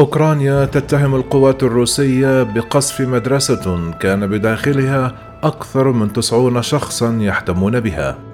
أوكرانيا تتهم القوات الروسية بقصف مدرسة كان بداخلها أكثر من تسعون شخصا يحتمون بها.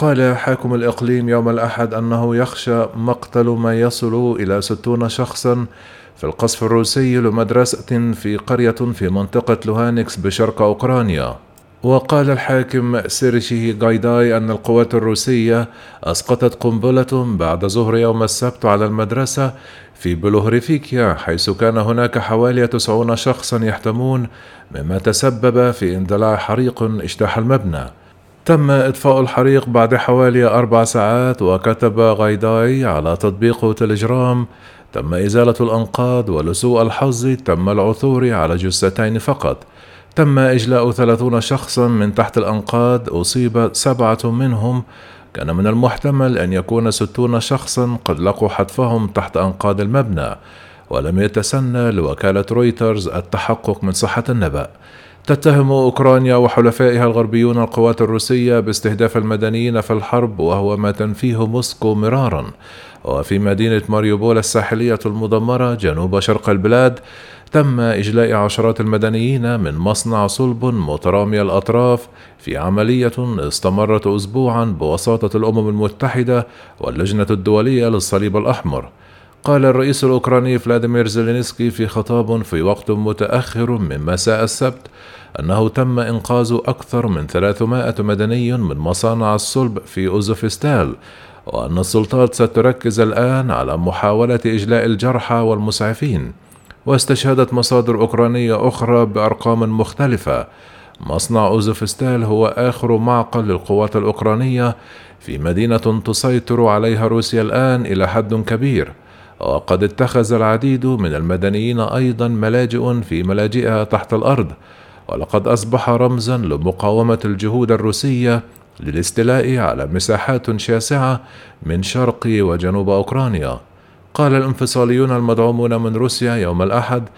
قال حاكم الإقليم يوم الأحد أنه يخشى مقتل ما يصل إلى ستون شخصا في القصف الروسي لمدرسة في قرية في منطقة لوهانسك بشرق أوكرانيا. وقال الحاكم سيرهي غايداي أن القوات الروسية أسقطت قنبلة بعد ظهر يوم السبت على المدرسة في بيلوهوريفكا حيث كان هناك حوالي تسعون شخصا يحتمون مما تسبب في اندلاع حريق اجتاح المبنى. تم إطفاء الحريق بعد حوالي أربع ساعات وكتب غايداي على تطبيق تليجرام. تم إزالة الأنقاض ولسوء الحظ تم العثور على جثتين فقط. تم إجلاء ثلاثون شخصا من تحت الأنقاض أصيب سبعة منهم. كان من المحتمل أن يكون ستون شخصا قد لقوا حتفهم تحت أنقاض المبنى. ولم يتسنى لوكالة رويترز التحقق من صحة النبأ. تتهم أوكرانيا وحلفائها الغربيون القوات الروسية باستهداف المدنيين في الحرب وهو ما تنفيه موسكو مرارا. وفي مدينة ماريوبول الساحلية المدمرة جنوب شرق البلاد تم إجلاء عشرات المدنيين من مصنع صلب مترامي الأطراف في عملية استمرت أسبوعا بوساطة الأمم المتحدة واللجنة الدولية للصليب الأحمر. قال الرئيس الأوكراني فلاديمير زيلينسكي في خطاب في وقت متأخر من مساء السبت أنه تم إنقاذ أكثر من 300 مدني من مصانع الصلب في أوزوفستال وأن السلطات ستركز الآن على محاولة إجلاء الجرحى والمسعفين. واستشهدت مصادر أوكرانية أخرى بأرقام مختلفة. مصنع أوزوفستال هو آخر معقل للقوات الأوكرانية في مدينة تسيطر عليها روسيا الآن إلى حد كبير. وقد اتخذ العديد من المدنيين أيضا ملاجئ في ملاجئها تحت الأرض ولقد أصبح رمزا لمقاومة الجهود الروسية للاستيلاء على مساحات شاسعة من شرق وجنوب أوكرانيا. قال الانفصاليون المدعومون من روسيا يوم الأحد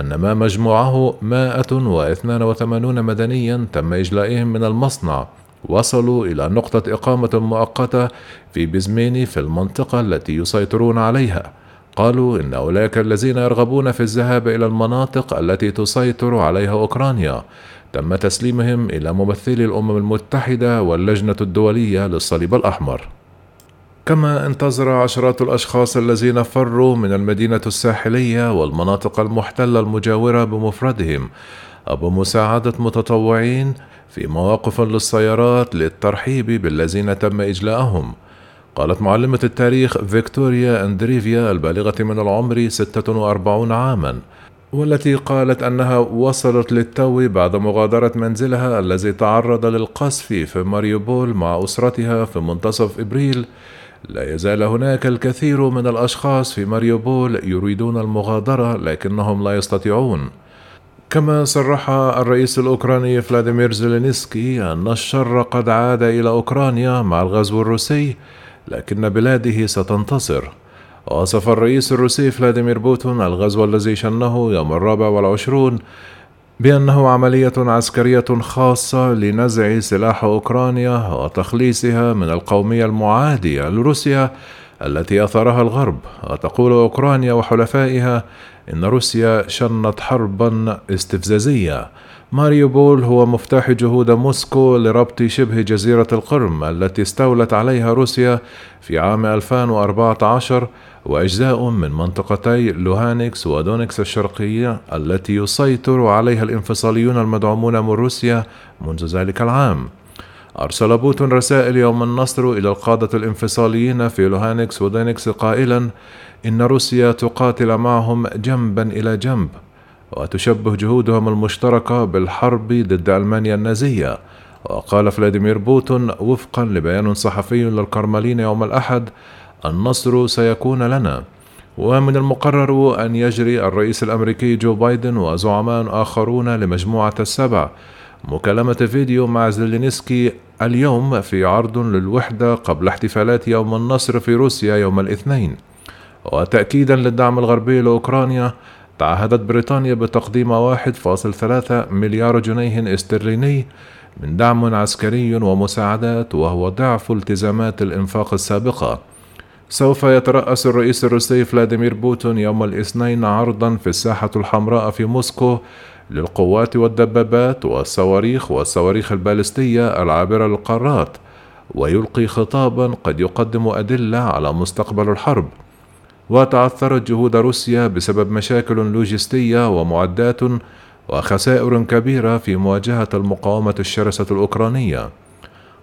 أن ما مجموعه 182 مدنيا تم إجلائهم من المصنع وصلوا إلى نقطة إقامة مؤقتة في بزميني في المنطقة التي يسيطرون عليها. قالوا إن أولئك الذين يرغبون في الذهاب إلى المناطق التي تسيطر عليها أوكرانيا تم تسليمهم إلى ممثلي الأمم المتحدة واللجنة الدولية للصليب الأحمر. كما انتظر عشرات الأشخاص الذين فروا من المدينة الساحلية والمناطق المحتلة المجاورة بمفردهم أو بمساعدة متطوعين في مواقف للسيارات للترحيب بالذين تم إجلاءهم. قالت معلمة التاريخ فيكتوريا أندريفيا البالغة من العمر 46 عاما والتي قالت أنها وصلت للتو بعد مغادرة منزلها الذي تعرض للقصف في ماريوبول مع أسرتها في منتصف إبريل. لا يزال هناك الكثير من الأشخاص في ماريوبول يريدون المغادرة لكنهم لا يستطيعون. كما صرح الرئيس الأوكراني فلاديمير زيلينسكي أن الشر قد عاد إلى أوكرانيا مع الغزو الروسي لكن بلاده ستنتصر. وصف الرئيس الروسي فلاديمير بوتين الغزو الذي شنه يوم الرابع والعشرون بأنه عملية عسكرية خاصة لنزع سلاح أوكرانيا وتخليصها من القومية المعادية لروسيا التي أثارها الغرب. وتقول أوكرانيا وحلفائها إن روسيا شنت حربا استفزازية. ماريوبول هو مفتاح جهود موسكو لربط شبه جزيرة القرم التي استولت عليها روسيا في عام 2014 وأجزاء من منطقتي لوهانسك ودونيتسك الشرقية التي يسيطر عليها الانفصاليون المدعومون من روسيا منذ ذلك العام. أرسل بوتين رسائل يوم النصر إلى القادة الانفصاليين في لوهانسك ودونيتسك قائلا إن روسيا تقاتل معهم جنبا إلى جنب. وتشبه جهودهم المشتركة بالحرب ضد ألمانيا النازية. وقال فلاديمير بوتين وفقا لبيان صحفي للكرملين يوم الأحد النصر سيكون لنا. ومن المقرر أن يجري الرئيس الأمريكي جو بايدن وزعماء آخرون لمجموعة السبع مكالمة فيديو مع زيلينسكي اليوم في عرض للوحدة قبل احتفالات يوم النصر في روسيا يوم الاثنين. وتأكيدا للدعم الغربي لأوكرانيا تعهدت بريطانيا بتقديم 1.3 مليار جنيه استرليني من دعم عسكري ومساعدات وهو ضعف التزامات الإنفاق السابقة. سوف يترأس الرئيس الروسي فلاديمير بوتين يوم الاثنين عرضا في الساحة الحمراء في موسكو للقوات والدبابات والصواريخ والصواريخ البالستية العابرة للقارات ويلقي خطابا قد يقدم أدلة على مستقبل الحرب. وتعثرت جهود روسيا بسبب مشاكل لوجستية ومعدات وخسائر كبيرة في مواجهة المقاومة الشرسة الأوكرانية.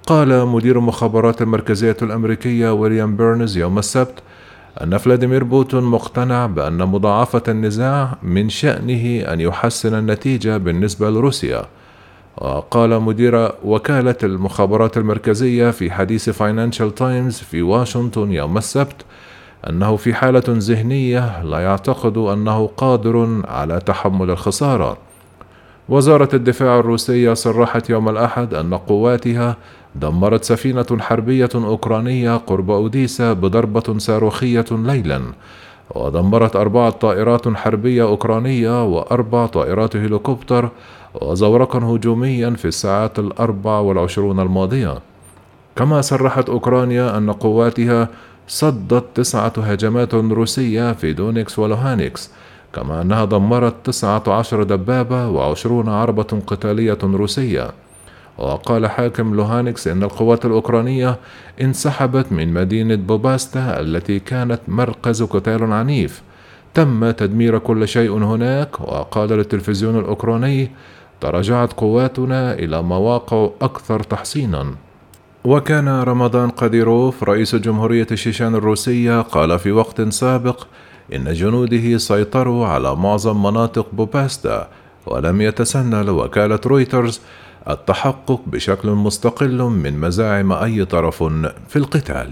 قال مدير المخابرات المركزية الأمريكية ويليام بيرنز يوم السبت أن فلاديمير بوتين مقتنع بأن مضاعفة النزاع من شأنه أن يحسن النتيجة بالنسبة لروسيا. وقال مدير وكالة المخابرات المركزية في حديث فاينانشال تايمز في واشنطن يوم السبت أنه في حالة ذهنية لا يعتقد أنه قادر على تحمل الخسارة. وزارة الدفاع الروسية صرحت يوم الأحد أن قواتها دمرت سفينة حربية أوكرانية قرب أوديسا بضربة صاروخية ليلا ودمرت أربعة طائرات حربية أوكرانية وأربع طائرات هليكوبتر وزورقا هجوميا في الساعات الأربع والعشرون الماضية. كما صرحت أوكرانيا أن قواتها صدت تسعة هجمات روسية في دونيتسك ولوهانسك كما أنها دمرت تسعة عشر دبابة وعشرون عربة قتالية روسية. وقال حاكم لوهانسك إن القوات الأوكرانية انسحبت من مدينة بوباسنا التي كانت مركز قتال عنيف. تم تدمير كل شيء هناك وقال للتلفزيون الأوكراني تراجعت قواتنا إلى مواقع أكثر تحصينا وكان رمضان قديروف رئيس جمهورية الشيشان الروسية قال في وقت سابق إن جنوده سيطروا على معظم مناطق بوباسنا ولم يتسنى لوكالة رويترز التحقق بشكل مستقل من مزاعم أي طرف في القتال.